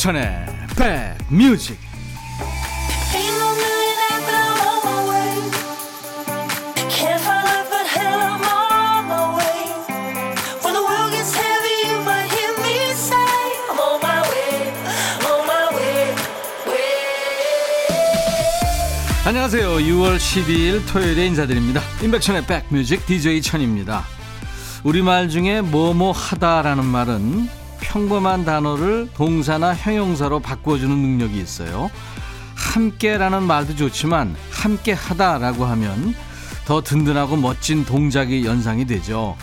임백천의 백뮤직. 안녕하세요. 6월 12일 토요일에 인사드립니다. 임백천의 백뮤직 DJ 천입니다. 우리말 중에 뭐뭐 하다라는 말은 평범한 단어를 동사나 형용사로 바꿔주는 능력이 있어요. 함께라는 말도 좋지만 함께 하다라고 하면 더 든든하고 멋진 동작이 연상이 되죠.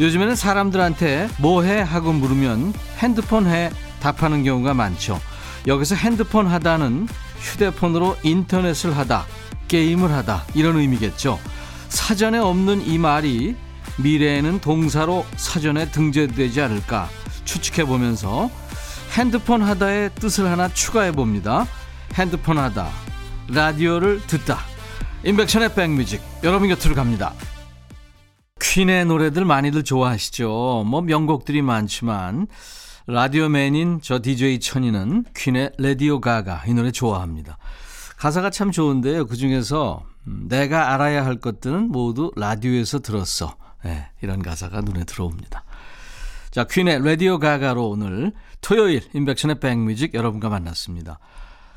요즘에는 사람들한테 뭐해 하고 물으면 핸드폰 해 답하는 경우가 많죠. 여기서 핸드폰 하다는 휴대폰으로 인터넷을 하다, 게임을 하다 이런 의미겠죠. 사전에 없는 이 말이 미래에는 동사로 사전에 등재되지 않을까 추측해 보면서 핸드폰 하다의 뜻을 하나 추가해 봅니다. 핸드폰 하다, 라디오를 듣다. 인백션의 백뮤직 여러분 곁으로 갑니다. 퀸의 노래들 많이들 좋아하시죠. 뭐 명곡들이 많지만 라디오맨인 저 DJ 천이는 퀸의 레디오 가가 이 노래 좋아합니다. 가사가 참 좋은데요. 그 중에서 음, 내가 알아야 할 것들은 모두 라디오에서 들었어. 네, 이런 가사가 눈에 들어옵니다. 자, 퀸의 Radio Ga Ga로 오늘 토요일 임백천의 백뮤직 여러분과 만났습니다.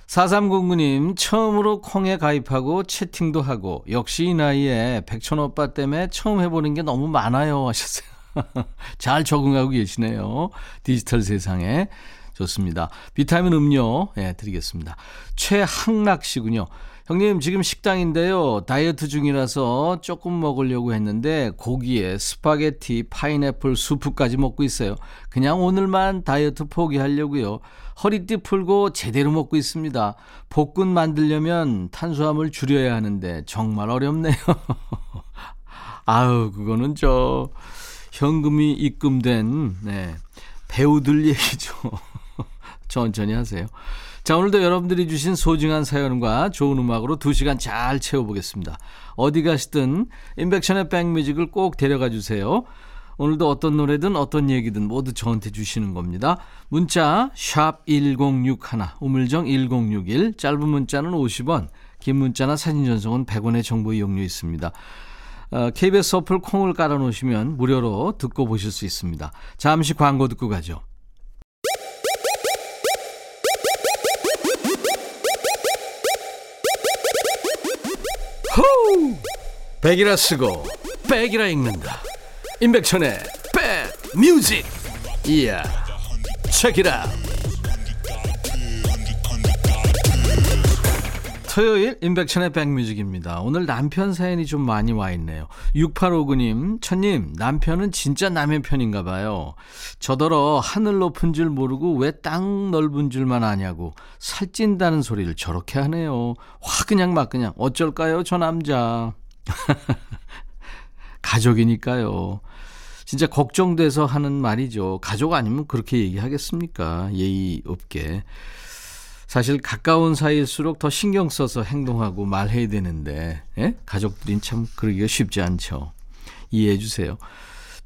4309님, 처음으로 콩에 가입하고 채팅도 하고, 역시 이 나이에 백천 오빠 때문에 처음 해보는 게 너무 많아요. 하셨어요. 잘 적응하고 계시네요. 디지털 세상에. 좋습니다. 비타민 음료, 예, 드리겠습니다. 최항락 씨군요. 형님, 지금 식당인데요. 다이어트 중이라서 조금 먹으려고 했는데 고기에 스파게티, 파인애플, 수프까지 먹고 있어요. 그냥 오늘만 다이어트 포기하려고요. 허리띠 풀고 제대로 먹고 있습니다. 볶음 만들려면 탄수화물 줄여야 하는데 정말 어렵네요. 아유, 그거는 저 현금이 입금된 네, 배우들 얘기죠. 천천히 하세요. 자, 오늘도 여러분들이 주신 소중한 사연과 좋은 음악으로 2시간 잘 채워보겠습니다. 어디 가시든 인백션의 백뮤직을 꼭 데려가 주세요. 오늘도 어떤 노래든 어떤 얘기든 모두 저한테 주시는 겁니다. 문자 1061, 우물정 1061, 짧은 문자는 50원, 긴 문자나 사진 전송은 100원의 정보 이용료 있습니다. 어, KBS 어플 콩을 깔아놓으시면 무료로 듣고 보실 수 있습니다. 잠시 광고 듣고 가죠. 백이라 쓰고 백이라 읽는다. 임백천의 백 뮤직. 이야. 체키라. 토요일 임백천의 백뮤직입니다. 오늘 남편 사연이 좀 많이 와 있네요. 6859님, 천님, 남편은 진짜 남의 편인가 봐요. 저더러 하늘 높은 줄 모르고 왜 땅 넓은 줄만 아냐고 살찐다는 소리를 저렇게 하네요. 화 그냥 막 그냥 어쩔까요, 저 남자. 가족이니까요. 진짜 걱정돼서 하는 말이죠. 가족 아니면 그렇게 얘기하겠습니까? 예의 없게. 사실 가까운 사이일수록 더 신경 써서 행동하고 말해야 되는데 예? 가족들인 참 그러기가 쉽지 않죠. 이해해 주세요.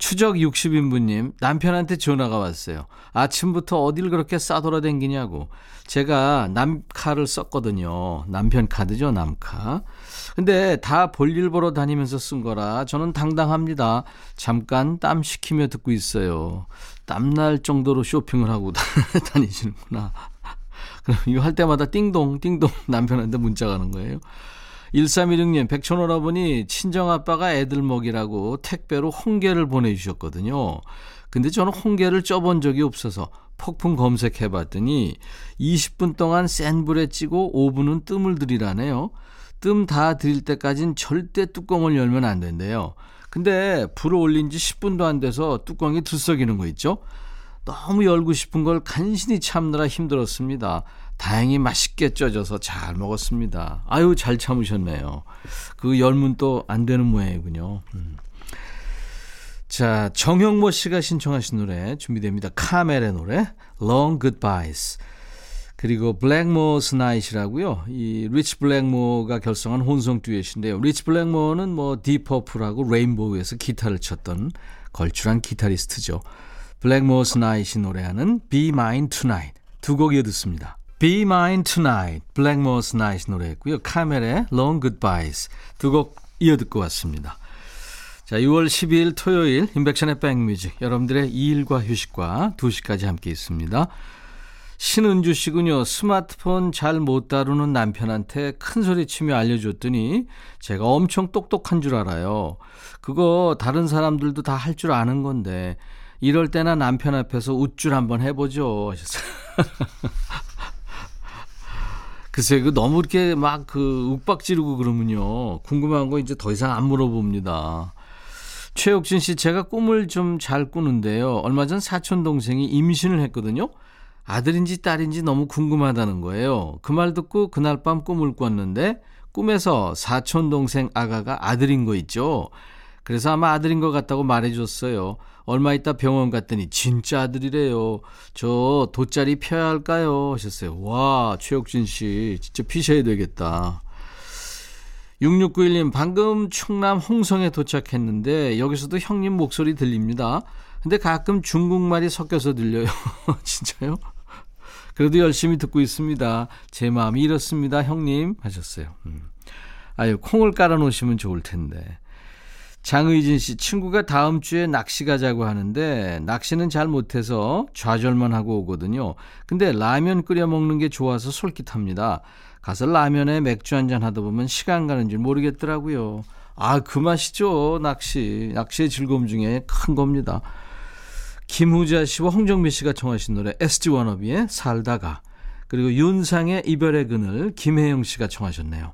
추적 60인분님 남편한테 전화가 왔어요. 아침부터 어딜 그렇게 싸돌아댕기냐고. 제가 남카를 썼거든요. 남편 카드죠 남카. 근데 다 볼일 보러 다니면서 쓴 거라 저는 당당합니다. 잠깐 땀 식히며 듣고 있어요. 땀날 정도로 쇼핑을 하고 다니시는구나. 그럼 이거 할 때마다 띵동, 띵동 남편한테 문자 가는 거예요. 1316님, 백촌오라버니 친정아빠가 애들 먹이라고 택배로 홍게를 보내주셨거든요. 근데 저는 홍게를 쪄본 적이 없어서 폭풍 검색해 봤더니 20분 동안 센 불에 찌고 5분은 뜸을 들이라네요. 뜸 다 들일 때까진 절대 뚜껑을 열면 안 된대요. 근데 불을 올린 지 10분도 안 돼서 뚜껑이 들썩이는 거 있죠? 너무 열고 싶은 걸 간신히 참느라 힘들었습니다. 다행히 맛있게 쪄져서 잘 먹었습니다. 아유, 잘 참으셨네요. 그 열문 또 안 되는 모양이군요. 음. 자, 정형모 씨가 신청하신 노래 준비됩니다. 카멜의 노래, Long Goodbyes. 그리고 Blackmore's Night이라고요. 이 리치 블랙모가 결성한 혼성 듀엣인데요. 리치 블랙모는 뭐 딥 퍼플하고 레인보우에서 기타를 쳤던 걸출한 기타리스트죠. Blackmore's Night이 노래하는 Be Mine Tonight 두 곡 이어 듣습니다. Be Mine Tonight, Blackmore's Night 노래였고요. 카멜의 Long Goodbyes 두 곡 이어 듣고 왔습니다. 자, 6월 12일 토요일 인백션의 백뮤직 여러분들의 일과 휴식과 2시까지 함께 있습니다. 신은주 씨군요. 스마트폰 잘 못 다루는 남편한테 큰 소리 치며 알려줬더니 제가 엄청 똑똑한 줄 알아요. 그거 다른 사람들도 다 할 줄 아는 건데 이럴 때나 남편 앞에서 웃줄 한번 해보죠. 하셨어요. 글쎄, 그 너무 이렇게 막그 욱박 지르고 그러면요. 궁금한 거 이제 더 이상 안 물어봅니다. 최옥진 씨, 제가 꿈을 좀 잘 꾸는데요. 얼마 전 사촌 동생이 임신을 했거든요. 아들인지 딸인지 너무 궁금하다는 거예요. 그 말 듣고 그날 밤 꿈을 꿨는데 꿈에서 사촌 동생 아가가 아들인 거 있죠. 그래서 아마 아들인 것 같다고 말해줬어요. 얼마 있다 병원 갔더니 진짜 아들이래요. 저 돗자리 펴야 할까요? 하셨어요. 와, 최혁진 씨, 진짜 피셔야 되겠다. 6691님, 방금 충남 홍성에 도착했는데 여기서도 형님 목소리 들립니다. 근데 가끔 중국말이 섞여서 들려요. 진짜요? 그래도 열심히 듣고 있습니다. 제 마음이 이렇습니다, 형님. 하셨어요. 음. 아유, 콩을 깔아 놓으시면 좋을 텐데. 장의진 씨, 친구가 다음 주에 낚시 가자고 하는데, 낚시는 잘 못해서 좌절만 하고 오거든요. 근데 라면 끓여 먹는 게 좋아서 솔깃합니다. 가서 라면에 맥주 한 잔 하다 보면 시간 가는 줄 모르겠더라고요. 아, 그 맛이죠. 낚시. 낚시의 즐거움 중에 큰 겁니다. 김후자 씨와 홍정미 씨가 청하신 노래 SG 워너비의 살다가 그리고 윤상의 이별의 그늘 김혜영 씨가 청하셨네요.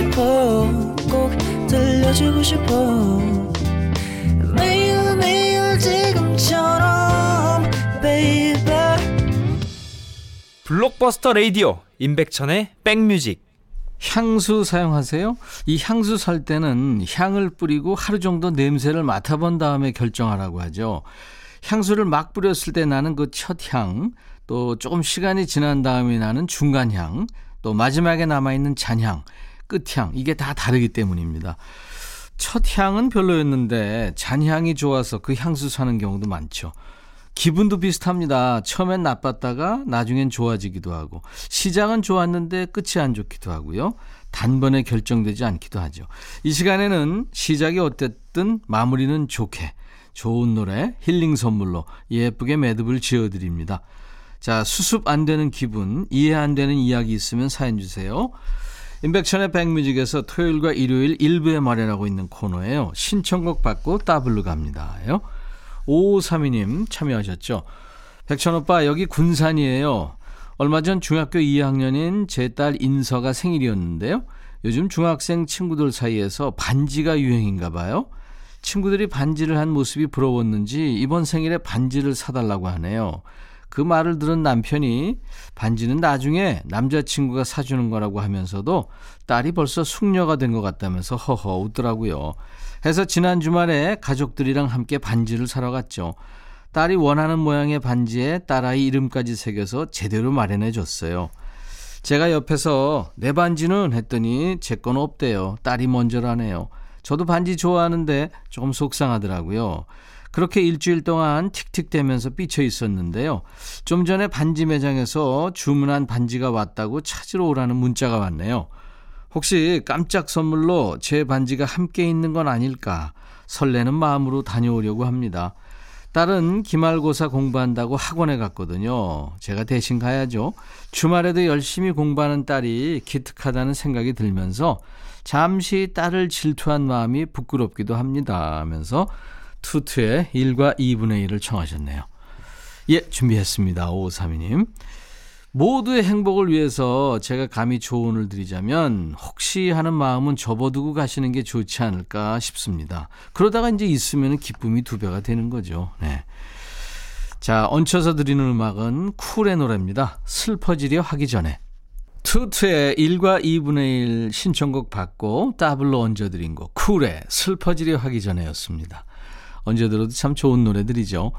싶어 꼭 들려주고 싶어 매일 매일 지금처럼 baby 블록버스터 레이디오 임백천의 백뮤직 향수 사용하세요? 이 향수 살 때는 향을 뿌리고 하루 정도 냄새를 맡아본 다음에 결정하라고 하죠. 향수를 막 뿌렸을 때 나는 그 첫 향, 또 조금 시간이 지난 다음에 나는 중간향, 또 마지막에 남아있는 잔향, 끝향, 이게 다 다르기 때문입니다. 첫 향은 별로였는데 잔향이 좋아서 그 향수 사는 경우도 많죠. 기분도 비슷합니다. 처음엔 나빴다가 나중엔 좋아지기도 하고 시작은 좋았는데 끝이 안 좋기도 하고요. 단번에 결정되지 않기도 하죠. 이 시간에는 시작이 어땠든 마무리는 좋게 좋은 노래 힐링 선물로 예쁘게 매듭을 지어드립니다. 자 수습 안 되는 기분 이해 안 되는 이야기 있으면 사연 주세요. 인백천의 백뮤직에서 토요일과 일요일 일부에 마련하고 있는 코너예요. 신청곡 받고 따블로 갑니다요. 5532님 참여하셨죠. 백천오빠 여기 군산이에요. 얼마 전 중학교 2학년인 제 딸 인서가 생일이었는데요. 요즘 중학생 친구들 사이에서 반지가 유행인가 봐요. 친구들이 반지를 한 모습이 부러웠는지 이번 생일에 반지를 사달라고 하네요. 그 말을 들은 남편이 반지는 나중에 남자친구가 사주는 거라고 하면서도 딸이 벌써 숙녀가 된 것 같다면서 허허 웃더라고요. 해서 지난 주말에 가족들이랑 함께 반지를 사러 갔죠. 딸이 원하는 모양의 반지에 딸아이 이름까지 새겨서 제대로 마련해 줬어요. 제가 옆에서 내 반지는 했더니 제 건 없대요. 딸이 먼저라네요. 저도 반지 좋아하는데 조금 속상하더라고요. 그렇게 일주일 동안 틱틱대면서 삐쳐 있었는데요. 좀 전에 반지 매장에서 주문한 반지가 왔다고 찾으러 오라는 문자가 왔네요. 혹시 깜짝 선물로 제 반지가 함께 있는 건 아닐까 설레는 마음으로 다녀오려고 합니다. 딸은 기말고사 공부한다고 학원에 갔거든요. 제가 대신 가야죠. 주말에도 열심히 공부하는 딸이 기특하다는 생각이 들면서 잠시 딸을 질투한 마음이 부끄럽기도 합니다. 하면서 투투의 1과 2분의 1을 청하셨네요. 예, 준비했습니다. 5532님. 모두의 행복을 위해서 제가 감히 조언을 드리자면 혹시 하는 마음은 접어두고 가시는 게 좋지 않을까 싶습니다. 그러다가 이제 있으면 기쁨이 두 배가 되는 거죠. 네. 자, 얹혀서 드리는 음악은 쿨의 노래입니다. 슬퍼지려 하기 전에. 투투의 1과 2분의 1 신청곡 받고 더블로 얹어드린 곡 쿨의 슬퍼지려 하기 전에였습니다. 얹어 들어도 참 좋은 노래들이죠.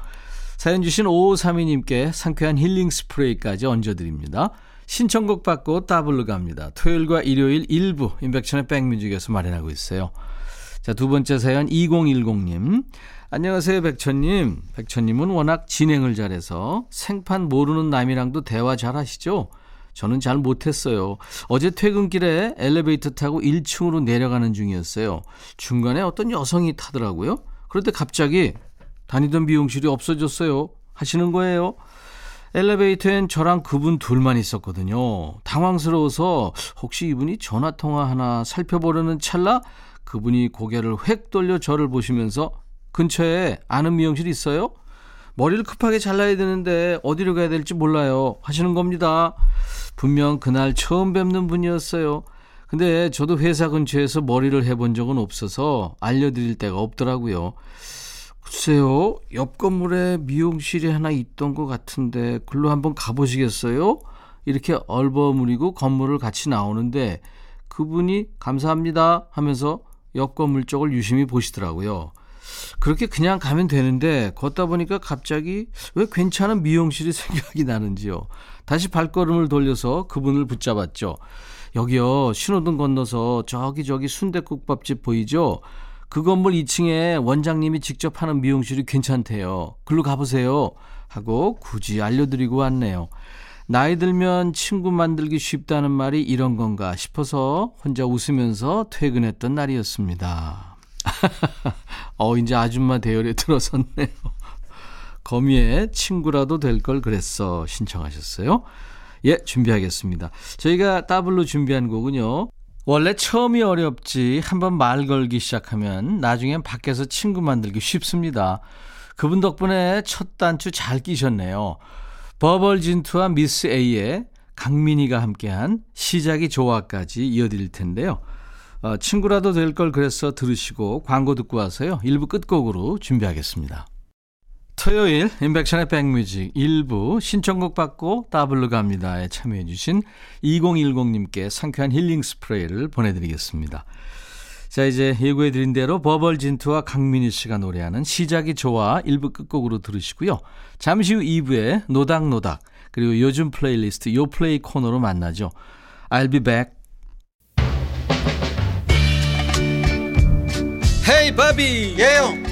사연 주신 5532님께 상쾌한 힐링 스프레이까지 얹어드립니다. 신청곡 받고 더블로 갑니다. 토요일과 일요일 일부 임백천의 백뮤직에서 마련하고 있어요. 자, 두 번째 사연 2010님. 안녕하세요, 백천님. 백천님은 워낙 진행을 잘해서 생판 모르는 남이랑도 대화 잘 하시죠? 저는 잘 못했어요. 어제 퇴근길에 엘리베이터 타고 1층으로 내려가는 중이었어요. 중간에 어떤 여성이 타더라고요. 그런데 갑자기 다니던 미용실이 없어졌어요. 하시는 거예요. 엘리베이터엔 저랑 그분 둘만 있었거든요. 당황스러워서 혹시 이분이 전화통화 하나 살펴보려는 찰나 그분이 고개를 획 돌려 저를 보시면서 근처에 아는 미용실 있어요? 머리를 급하게 잘라야 되는데 어디로 가야 될지 몰라요. 하시는 겁니다. 분명 그날 처음 뵙는 분이었어요. 근데 저도 회사 근처에서 머리를 해본 적은 없어서 알려드릴 데가 없더라고요. 글쎄요, 옆 건물에 미용실이 하나 있던 것 같은데, 글로 한번 가보시겠어요? 이렇게 얼버무리고 건물을 같이 나오는데, 그분이 감사합니다 하면서 옆 건물 쪽을 유심히 보시더라고요. 그렇게 그냥 가면 되는데 걷다 보니까 갑자기 왜 괜찮은 미용실이 생각이 나는지요. 다시 발걸음을 돌려서 그분을 붙잡았죠. 여기요 신호등 건너서 저기 저기 순대국밥집 보이죠? 그 건물 2층에 원장님이 직접 하는 미용실이 괜찮대요. 글로 가보세요. 하고 굳이 알려드리고 왔네요. 나이 들면 친구 만들기 쉽다는 말이 이런 건가 싶어서 혼자 웃으면서 퇴근했던 날이었습니다. 어, 이제 아줌마 대열에 들어섰네요. 거미의 친구라도 될 걸 그랬어. 신청하셨어요. 예, 준비하겠습니다. 저희가 더블로 준비한 곡은요. 원래 처음이 어렵지 한번 말 걸기 시작하면 나중엔 밖에서 친구 만들기 쉽습니다. 그분 덕분에 첫 단추 잘 끼셨네요. 버벌진트와 미스에스의 강민희가 함께한 시작이 좋아까지 이어드릴 텐데요. 어, 친구라도 될 걸 그랬어 들으시고 광고 듣고 와서요. 1부 끝곡으로 준비하겠습니다. 토요일 임백천의 백뮤직 1부 신청곡 받고 더블로 갑니다에 참여해 주신 2010님께 상쾌한 힐링 스프레이를 보내드리겠습니다. 자 이제 예고해 드린 대로 버벌진트와 강민희 씨가 노래하는 시작이 좋아 1부 끝곡으로 들으시고요. 잠시 후 2부에 노닥노닥 그리고 요즘 플레이리스트 요플레이 코너로 만나죠. I'll be back. 헤이 바비 예영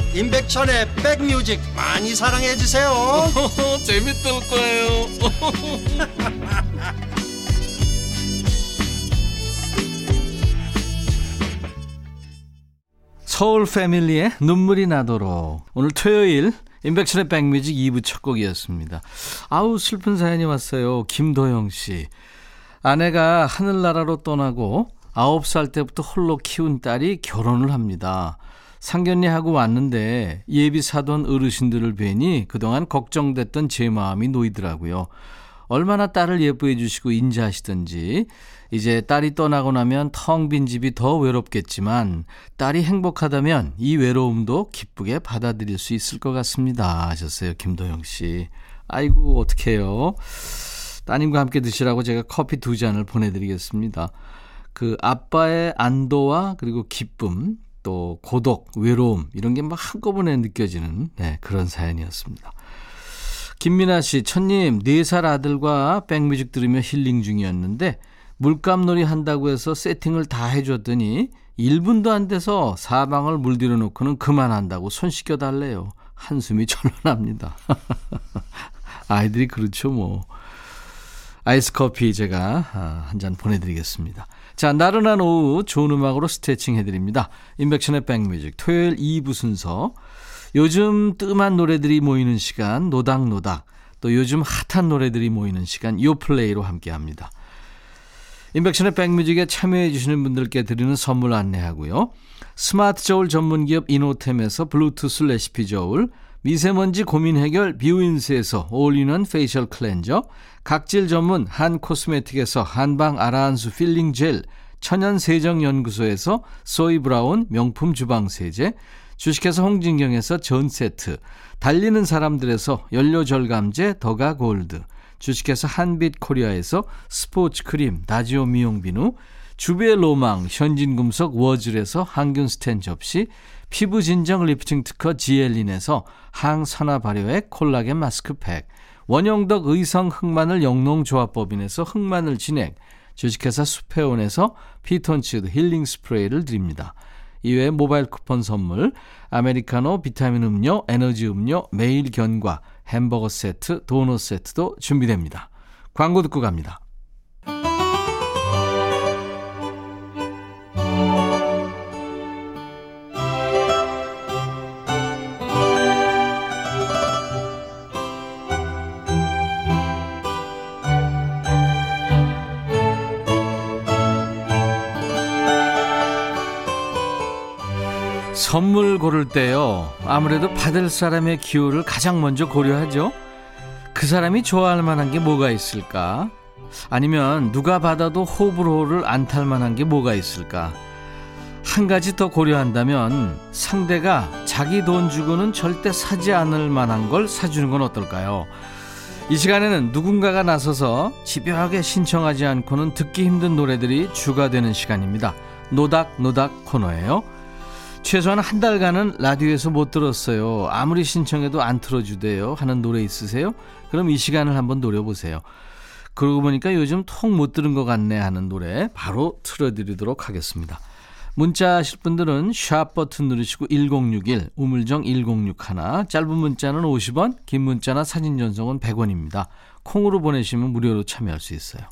임백천의 백뮤직 많이 사랑해 주세요 재밌을 거예요 서울 패밀리의 눈물이 나도록 오늘 토요일 인백션의 백뮤직 2부 첫 곡이었습니다. 아우 슬픈 사연이 왔어요. 김도영 씨. 아내가 하늘나라로 떠나고 9살 때부터 홀로 키운 딸이 결혼을 합니다. 상견례하고 왔는데 예비 사돈 어르신들을 뵈니 그동안 걱정됐던 제 마음이 놓이더라고요. 얼마나 딸을 예뻐해 주시고 인자하시던지. 이제 딸이 떠나고 나면 텅 빈 집이 더 외롭겠지만 딸이 행복하다면 이 외로움도 기쁘게 받아들일 수 있을 것 같습니다. 하셨어요 김도영 씨. 아이고 어떡해요. 따님과 함께 드시라고 제가 커피 두 잔을 보내드리겠습니다. 그 아빠의 안도와 그리고 기쁨 또 고독 외로움 이런 게 막 한꺼번에 느껴지는 네, 그런 사연이었습니다 김민아 씨, 천님, 4살 아들과 백뮤직 들으며 힐링 중이었는데, 물감놀이 한다고 해서 세팅을 다 해줬더니, 1분도 안 돼서 사방을 물들여 놓고는 그만한다고 손 씻겨달래요. 한숨이 절로 납니다. 아이들이 그렇죠, 뭐. 아이스 커피 제가 아, 한잔 보내드리겠습니다. 자, 나른한 오후 좋은 음악으로 스트레칭 해드립니다. 임백천의 백뮤직 토요일 2부 순서. 요즘 뜸한 노래들이 모이는 시간 노닥노닥 또 요즘 핫한 노래들이 모이는 시간 요플레이로 함께합니다. 임백천의 백뮤직에 참여해 주시는 분들께 드리는 선물 안내하고요. 스마트 저울 전문기업 이노템에서 블루투스 레시피 저울, 미세먼지 고민 해결 뷰인스에서 올인원 facial 클렌저, 각질 전문 한 코스메틱에서 한방 아라한수 필링 젤, 천연 세정 연구소에서 소이 브라운 명품 주방 세제, 주식회사 홍진경에서 전 세트, 달리는 사람들에서 연료 절감제 더가 골드, 주식회사 한빛 코리아에서 스포츠 크림 다지오 미용 비누, 주베 로망 현진금속 워즐에서 항균 스텐 접시, 피부 진정 리프팅 특허 지엘린에서 항산화 발효액 콜라겐 마스크팩, 원형덕 의성 흑마늘 영농조합법인에서 흑마늘 진액, 주식회사 수페온에서 피톤치드 힐링 스프레이를 드립니다. 이외에 모바일 쿠폰 선물, 아메리카노, 비타민 음료, 에너지 음료, 매일 견과, 햄버거 세트, 도넛 세트도 준비됩니다. 광고 듣고 갑니다. 선물 고를 때요. 아무래도 받을 사람의 기호를 가장 먼저 고려하죠. 그 사람이 좋아할 만한 게 뭐가 있을까? 아니면 누가 받아도 호불호를 안 탈 만한 게 뭐가 있을까? 한 가지 더 고려한다면 상대가 자기 돈 주고는 절대 사지 않을 만한 걸 사주는 건 어떨까요? 이 시간에는 누군가가 나서서 집요하게 신청하지 않고는 듣기 힘든 노래들이 주가 되는 시간입니다. 노닥노닥 코너예요. 최소한 한 달간은 라디오에서 못 들었어요. 아무리 신청해도 안 틀어주대요. 하는 노래 있으세요? 그럼 이 시간을 한번 노려보세요. 그러고 보니까 요즘 통 못 들은 것 같네 하는 노래 바로 틀어드리도록 하겠습니다. 문자 하실 분들은 샵 버튼 누르시고 1061 우물정 1061 짧은 문자는 50원 긴 문자나 사진 전송은 100원입니다. 콩으로 보내시면 무료로 참여할 수 있어요.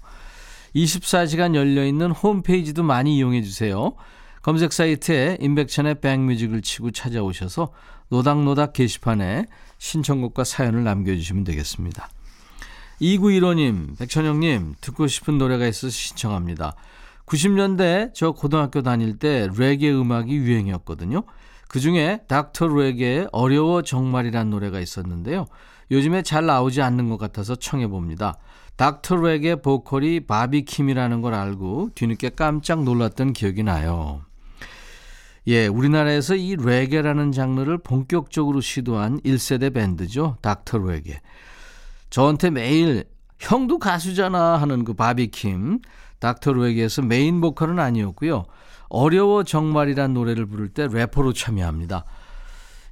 24시간 열려있는 홈페이지도 많이 이용해 주세요. 검색 사이트에 임백천의 백뮤직을 치고 찾아오셔서 노닥노닥 게시판에 신청곡과 사연을 남겨주시면 되겠습니다. 2915님, 백천영님, 듣고 싶은 노래가 있어서 신청합니다. 90년대 저 고등학교 다닐 때 레게 음악이 유행이었거든요. 그 중에 닥터 레게의 어려워 정말이란 노래가 있었는데요. 요즘에 잘 나오지 않는 것 같아서 청해봅니다. 닥터 레게 보컬이 바비킴이라는 걸 알고 뒤늦게 깜짝 놀랐던 기억이 나요. 예, 우리나라에서 이 레게라는 장르를 본격적으로 시도한 1세대 밴드죠. 닥터 레게. 저한테 매일 형도 가수잖아 하는 그 바비킴. 닥터 레게에서 메인 보컬은 아니었고요. 어려워 정말이란 노래를 부를 때 래퍼로 참여합니다.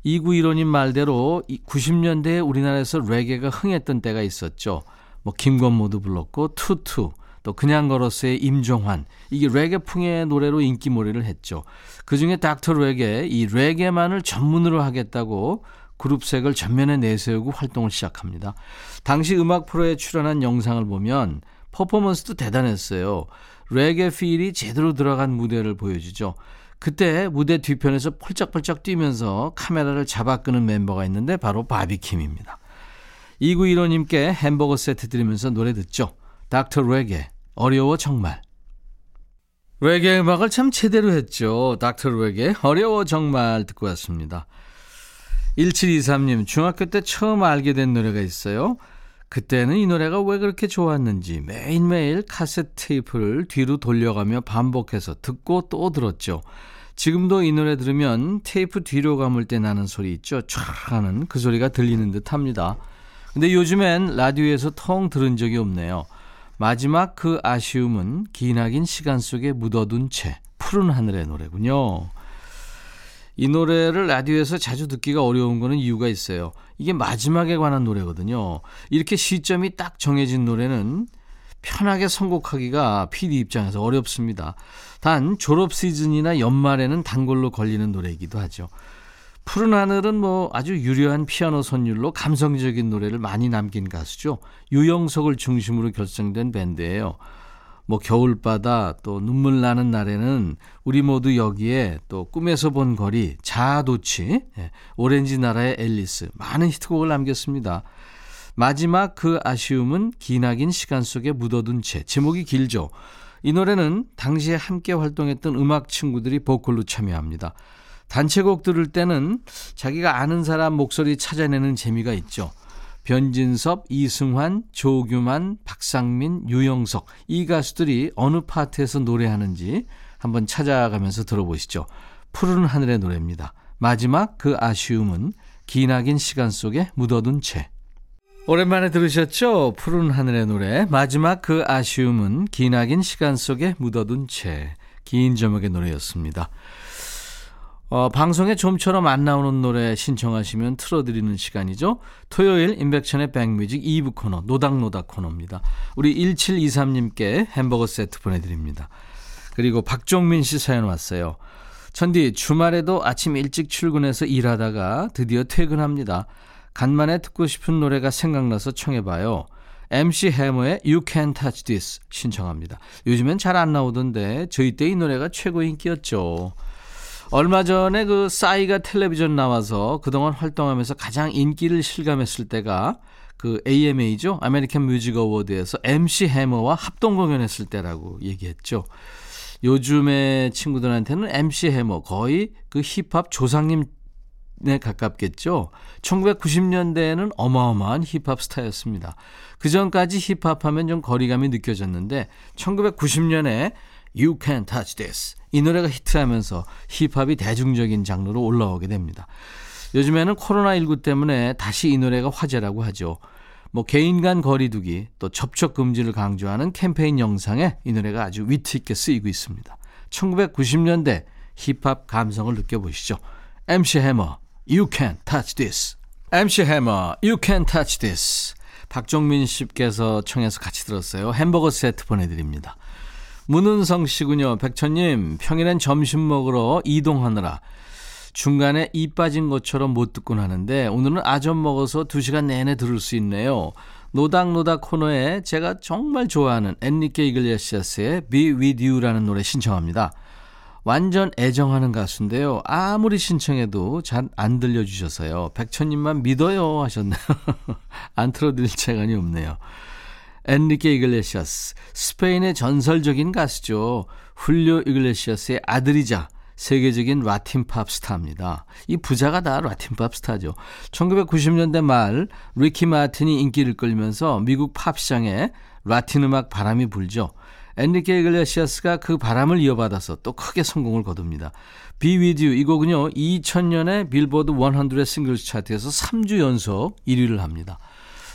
2915님 말대로 90년대에 우리나라에서 레게가 흥했던 때가 있었죠. 뭐 김건모도 불렀고 투투 또 그냥 걸었어의 임종환 이게 레게풍의 노래로 인기몰이를 했죠. 그중에 닥터 레게 이 레게만을 전문으로 하겠다고 그룹색을 전면에 내세우고 활동을 시작합니다. 당시 음악 프로에 출연한 영상을 보면 퍼포먼스도 대단했어요. 레게 feel이 제대로 들어간 무대를 보여주죠. 그때 무대 뒤편에서 펄쩍펄쩍 뛰면서 카메라를 잡아 끄는 멤버가 있는데 바로 바비킴입니다. 2915님께 햄버거 세트 드리면서 노래 듣죠. 닥터 레게 어려워 정말. 레게 음악을 참 제대로 했죠. 닥터 레게 어려워 정말 듣고 왔습니다. 1723님 중학교 때 처음 알게 된 노래가 있어요. 그때는 이 노래가 왜 그렇게 좋았는지 매일매일 카세트 테이프를 뒤로 돌려가며 반복해서 듣고 또 들었죠. 지금도 이 노래 들으면 테이프 뒤로 감을 때 나는 소리 있죠. 촤 하는 그 소리가 들리는 듯 합니다. 근데 요즘엔 라디오에서 통 들은 적이 없네요. 마지막 그 아쉬움은 기나긴 시간 속에 묻어둔 채 푸른 하늘의 노래군요. 이 노래를 라디오에서 자주 듣기가 어려운 거는 이유가 있어요. 이게 마지막에 관한 노래거든요. 이렇게 시점이 딱 정해진 노래는 편하게 선곡하기가 PD 입장에서 어렵습니다. 단 졸업 시즌이나 연말에는 단골로 걸리는 노래이기도 하죠. 푸른 하늘은 뭐 아주 유려한 피아노 선율로 감성적인 노래를 많이 남긴 가수죠. 유영석을 중심으로 결성된 밴드예요. 뭐 겨울바다 또 눈물 나는 날에는 우리 모두 여기에 또 꿈에서 본 거리 자아도취 예, 오렌지 나라의 앨리스 많은 히트곡을 남겼습니다. 마지막 그 아쉬움은 기나긴 시간 속에 묻어둔 채. 제목이 길죠. 이 노래는 당시에 함께 활동했던 음악 친구들이 보컬로 참여합니다. 단체곡 들을 때는 자기가 아는 사람 목소리 찾아내는 재미가 있죠. 변진섭, 이승환, 조규만, 박상민, 유영석 이 가수들이 어느 파트에서 노래하는지 한번 찾아가면서 들어보시죠. 푸른 하늘의 노래입니다. 마지막 그 아쉬움은 기나긴 시간 속에 묻어둔 채. 오랜만에 들으셨죠? 푸른 하늘의 노래. 마지막 그 아쉬움은 기나긴 시간 속에 묻어둔 채. 긴 제목의 노래였습니다. 어, 방송에 좀처럼 안 나오는 노래 신청하시면 틀어드리는 시간이죠. 토요일 인백천의 백뮤직 2부 코너 노닥노닥 코너입니다. 우리 1723님께 햄버거 세트 보내드립니다. 그리고 박종민 씨 사연 왔어요. 천디 주말에도 아침 일찍 출근해서 일하다가 드디어 퇴근합니다. 간만에 듣고 싶은 노래가 생각나서 청해봐요. MC 해머의 You Can Touch This 신청합니다. 요즘엔 잘 안 나오던데 저희 때 이 노래가 최고 인기였죠. 얼마 전에 그 싸이가 텔레비전 나와서 그동안 활동하면서 가장 인기를 실감했을 때가 그 AMA죠. 아메리칸 뮤직 어워드에서 MC 해머와 합동 공연했을 때라고 얘기했죠. 요즘의 친구들한테는 MC 해머 거의 그 힙합 조상님 에 가깝겠죠. 1990년대에는 어마어마한 힙합 스타였습니다. 그 전까지 힙합 하면 좀 거리감이 느껴졌는데 1990년에 You Can Touch This 이 노래가 히트하면서 힙합이 대중적인 장르로 올라오게 됩니다. 요즘에는 코로나19 때문에 다시 이 노래가 화제라고 하죠. 뭐 개인 간 거리두기 또 접촉 금지를 강조하는 캠페인 영상에 이 노래가 아주 위트 있게 쓰이고 있습니다. 1990년대 힙합 감성을 느껴보시죠. MC 해머, You Can Touch This. MC 해머, You Can Touch This. 박종민 씨께서 청해서 같이 들었어요. 햄버거 세트 보내드립니다. 문은성 씨군요. 백천님, 평일엔 점심 먹으러 이동하느라 중간에 이 빠진 것처럼 못 듣곤 하는데 오늘은 아점 먹어서 2시간 내내 들을 수 있네요. 노닥노닥 코너에 제가 정말 좋아하는 엔리케 이글레시아스의 Be With You라는 노래 신청합니다. 완전 애정하는 가수인데요. 아무리 신청해도 잘 안 들려주셔서요. 백천님만 믿어요 하셨네요. 안 틀어드릴 시간이 없네요. 엔리케 이글레시아스, 스페인의 전설적인 가수죠. 훌리오 이글레시아스의 아들이자 세계적인 라틴 팝 스타입니다. 이 부자가 다 라틴 팝 스타죠. 1990년대 말 리키 마틴이 인기를 끌면서 미국 팝 시장에 라틴 음악 바람이 불죠. 엔리케 이글레시아스가 그 바람을 이어받아서 또 크게 성공을 거둡니다. Be With You 이 곡은요. 2000년에 빌보드 100 singles 차트에서 3주 연속 1위를 합니다.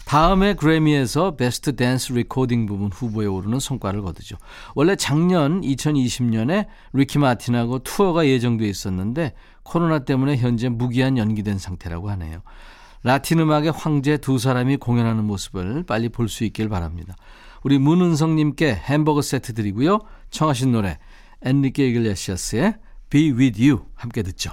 다음에 그래미에서 Best Dance Recording 부분 후보에 오르는 성과를 거두죠. 원래 작년 2020년에 리키 마틴하고 투어가 예정돼 있었는데 코로나 때문에 현재 무기한 연기된 상태라고 하네요. 라틴 음악의 황제 두 사람이 공연하는 모습을 빨리 볼 수 있길 바랍니다. 우리 문은성님께 햄버거 세트 드리고요. 청하신 노래 엔리케 이글레시아스의 Be With You 함께 듣죠.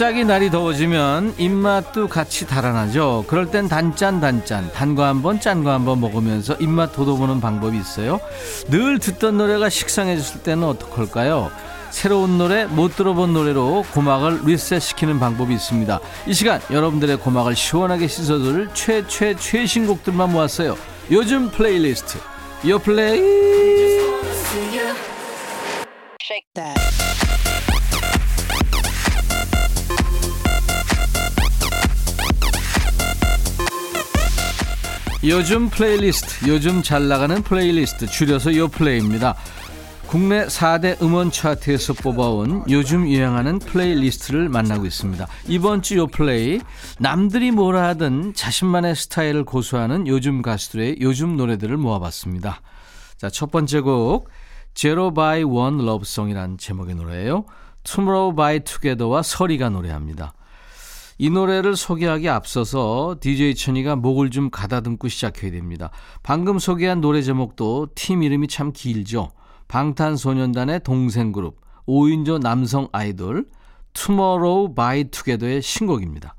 갑자기 날이 더워지면 입맛도 같이 달아나죠. 그럴 땐 단짠 단짠 단 거 한 번 짠 거 한 번 먹으면서 입맛 돋워보는 방법이 있어요. 늘 듣던 노래가 식상해졌을 때는 어떡할까요? 새로운 노래 못 들어본 노래로 고막을 리셋시키는 방법이 있습니다. 이 시간 여러분들의 고막을 시원하게 씻어줄 최최 최신곡들만 모았어요. 요즘 플레이리스트 요 플레이 요즘 플레이리스트, 요즘 잘 나가는 플레이리스트, 줄여서 요 플레이입니다. 국내 4대 음원 차트에서 뽑아온 요즘 유행하는 플레이리스트를 만나고 있습니다. 이번 주 요 플레이 남들이 뭐라 하든 자신만의 스타일을 고수하는 요즘 가수들의 요즘 노래들을 모아봤습니다. 자, 첫 번째 곡 by One Love Song이라는 제목의 노래예요. Tomorrow by Together와 서리가 노래합니다. 이 노래를 소개하기 앞서서 DJ 천이가 목을 좀 가다듬고 시작해야 됩니다. 방금 소개한 노래 제목도 팀 이름이 참 길죠. 방탄소년단의 동생 그룹 5인조 남성 아이돌 투모로우 바이 투게더의 신곡입니다.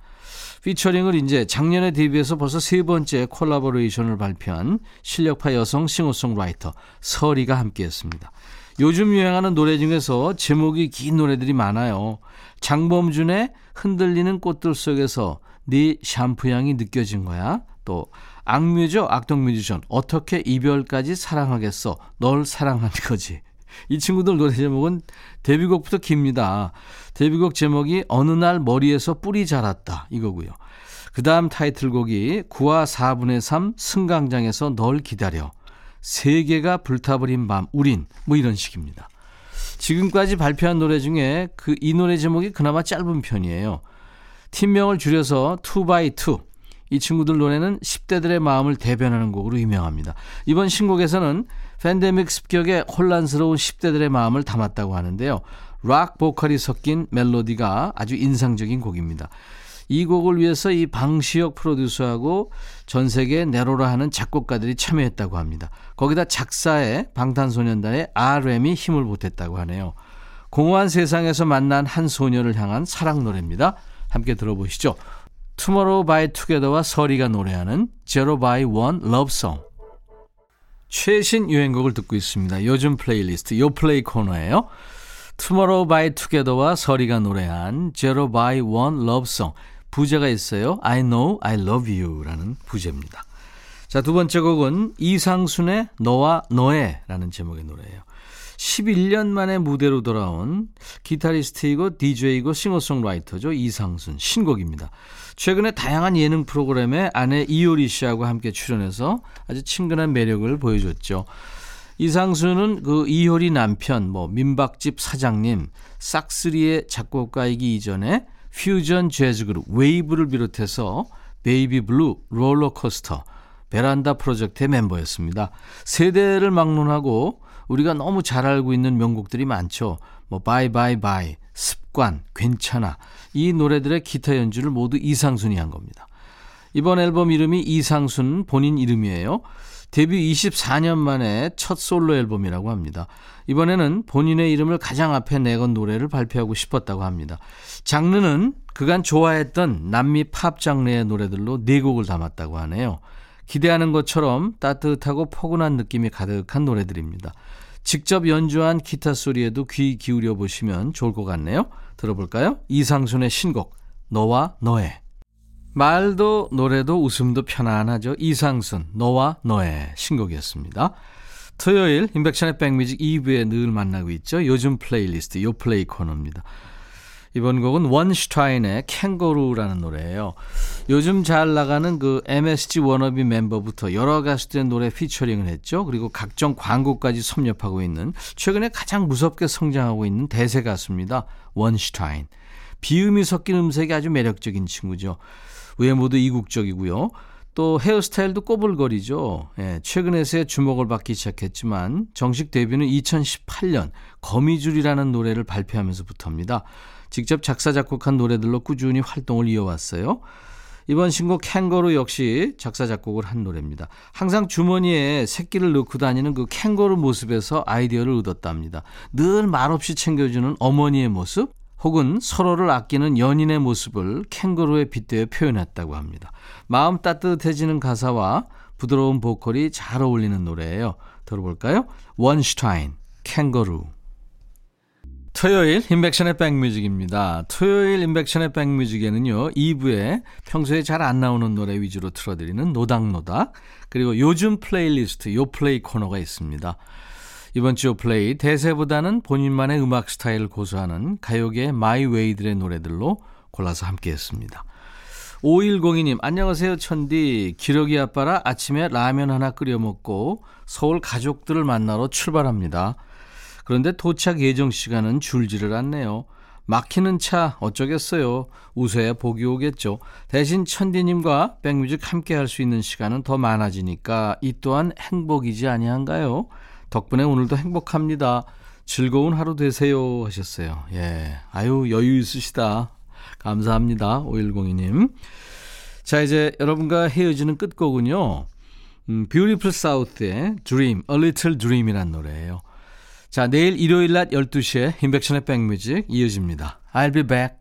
피처링을 이제 작년에 데뷔해서 벌써 세 번째 콜라보레이션을 발표한 실력파 여성 싱어송라이터 서리가 함께했습니다. 요즘 유행하는 노래 중에서 제목이 긴 노래들이 많아요. 장범준의 흔들리는 꽃들 속에서 네 샴푸 향이 느껴진 거야. 또 악뮤죠 악동 뮤지션 어떻게 이별까지 사랑하겠어? 널 사랑하는 거지. 이 친구들 노래 제목은 데뷔곡부터 깁니다. 데뷔곡 제목이 어느 날 머리에서 뿔이 자랐다 이거고요. 그 다음 타이틀곡이 9화 4분의 3 승강장에서 널 기다려 세계가 불타버린 밤 우린 뭐 이런 식입니다 지금까지 발표한 노래 중에 그 이 노래 제목이 그나마 짧은 편이에요 팀명을 줄여서 2x2 이 친구들 노래는 10대들의 마음을 대변하는 곡으로 유명합니다. 이번 신곡에서는 팬데믹 습격에 혼란스러운 10대들의 마음을 담았다고 하는데요. 락 보컬이 섞인 멜로디가 아주 인상적인 곡입니다. 이 곡을 위해서 이 방시혁 프로듀서하고 전 세계 내로라 하는 작곡가들이 참여했다고 합니다. 거기다 작사에 방탄소년단의 RM이 힘을 보탰다고 하네요. 공허한 세상에서 만난 한 소녀를 향한 사랑 노래입니다. 함께 들어보시죠. 투모로우 바이 투게더와 서리가 노래하는 Zero by One Love Song 최신 유행곡을 듣고 있습니다. 요즘 플레이리스트 요플레이 코너예요. 투모로우 바이 투게더와 서리가 노래한 Zero by One Love Song 부제가 있어요. I know I love you라는 부제입니다. 자, 두 번째 곡은 이상순의 너와 너의 라는 제목의 노래예요. 11년 만에 무대로 돌아온 기타리스트이고 DJ이고 싱어송라이터죠. 이상순 신곡입니다. 최근에 다양한 예능 프로그램에 아내 이효리 씨하고 함께 출연해서 아주 친근한 매력을 보여줬죠. 이상순은 그 이효리 남편, 뭐 민박집 사장님, 싹스리의 작곡가이기 이전에 퓨전 재즈 그룹 웨이브를 비롯해서 베이비 블루, 롤러코스터, 베란다 프로젝트의 멤버였습니다. 세대를 막론하고 우리가 너무 잘 알고 있는 명곡들이 많죠. 뭐 Bye Bye Bye, Bye, 습관, 괜찮아. 이 노래들의 기타 연주를 모두 이상순이 한 겁니다. 이번 앨범 이름이 이상순 본인 이름이에요. 데뷔 24년 만에 첫 솔로 앨범이라고 합니다. 이번에는 본인의 이름을 가장 앞에 내건 노래를 발표하고 싶었다고 합니다. 장르는 그간 좋아했던 남미 팝 장르의 노래들로 네 곡을 담았다고 하네요. 기대하는 것처럼 따뜻하고 포근한 느낌이 가득한 노래들입니다. 직접 연주한 기타 소리에도 귀 기울여 보시면 좋을 것 같네요. 들어볼까요? 이상순의 신곡 너와 너의 말도 노래도 웃음도 편안하죠. 이상순 너와 너의 신곡이었습니다. 토요일 임백천의 백뮤직 2부에 늘 만나고 있죠. 요즘 플레이리스트 요플레이 코너입니다. 이번 곡은 원슈타인의 캥거루라는 노래예요. 요즘 잘 나가는 그 MSG 워너비 멤버부터 여러 가수들의 노래 피처링을 했죠. 그리고 각종 광고까지 섭렵하고 있는 최근에 가장 무섭게 성장하고 있는 대세 가수입니다. 원슈타인. 비음이 섞인 음색이 아주 매력적인 친구죠. 외모도 이국적이고요. 또 헤어스타일도 꼬불거리죠. 예, 최근에서야 주목을 받기 시작했지만 정식 데뷔는 2018년 거미줄이라는 노래를 발표하면서부터입니다. 직접 작사 작곡한 노래들로 꾸준히 활동을 이어왔어요. 이번 신곡 캥거루 역시 작사 작곡을 한 노래입니다. 항상 주머니에 새끼를 넣고 다니는 그 캥거루 모습에서 아이디어를 얻었답니다. 늘 말없이 챙겨주는 어머니의 모습 혹은 서로를 아끼는 연인의 모습을 캥거루에 빗대어 표현했다고 합니다. 마음 따뜻해지는 가사와 부드러운 보컬이 잘 어울리는 노래예요. 들어볼까요? 원슈타인, 캥거루. 토요일 임백천의 백뮤직입니다. 토요일 임백천의 백뮤직에는요. 2부에 평소에 잘 안 나오는 노래 위주로 틀어드리는 노닥노닥 그리고 요즘 플레이리스트 요플레이 코너가 있습니다. 이번 주 요플레이 대세보다는 본인만의 음악 스타일을 고수하는 가요계 my way들의 노래들로 골라서 함께했습니다. 5102님 안녕하세요 천디 기러기 아빠라 아침에 라면 하나 끓여 먹고 서울 가족들을 만나러 출발합니다. 그런데 도착 예정 시간은 줄지를 않네요. 막히는 차 어쩌겠어요. 웃어야 복이 오겠죠. 대신 천디님과 백뮤직 함께 할 수 있는 시간은 더 많아지니까 이 또한 행복이지 아니한가요? 덕분에 오늘도 행복합니다. 즐거운 하루 되세요 하셨어요. 예. 아유, 여유 있으시다. 감사합니다. 5102님. 자, 이제 여러분과 헤어지는 끝곡은요. 음, Beautiful South의 Dream, A Little Dream이란 노래예요. 자, 내일 일요일 낮 12시에 인백션의 백뮤직 이어집니다. I'll be back.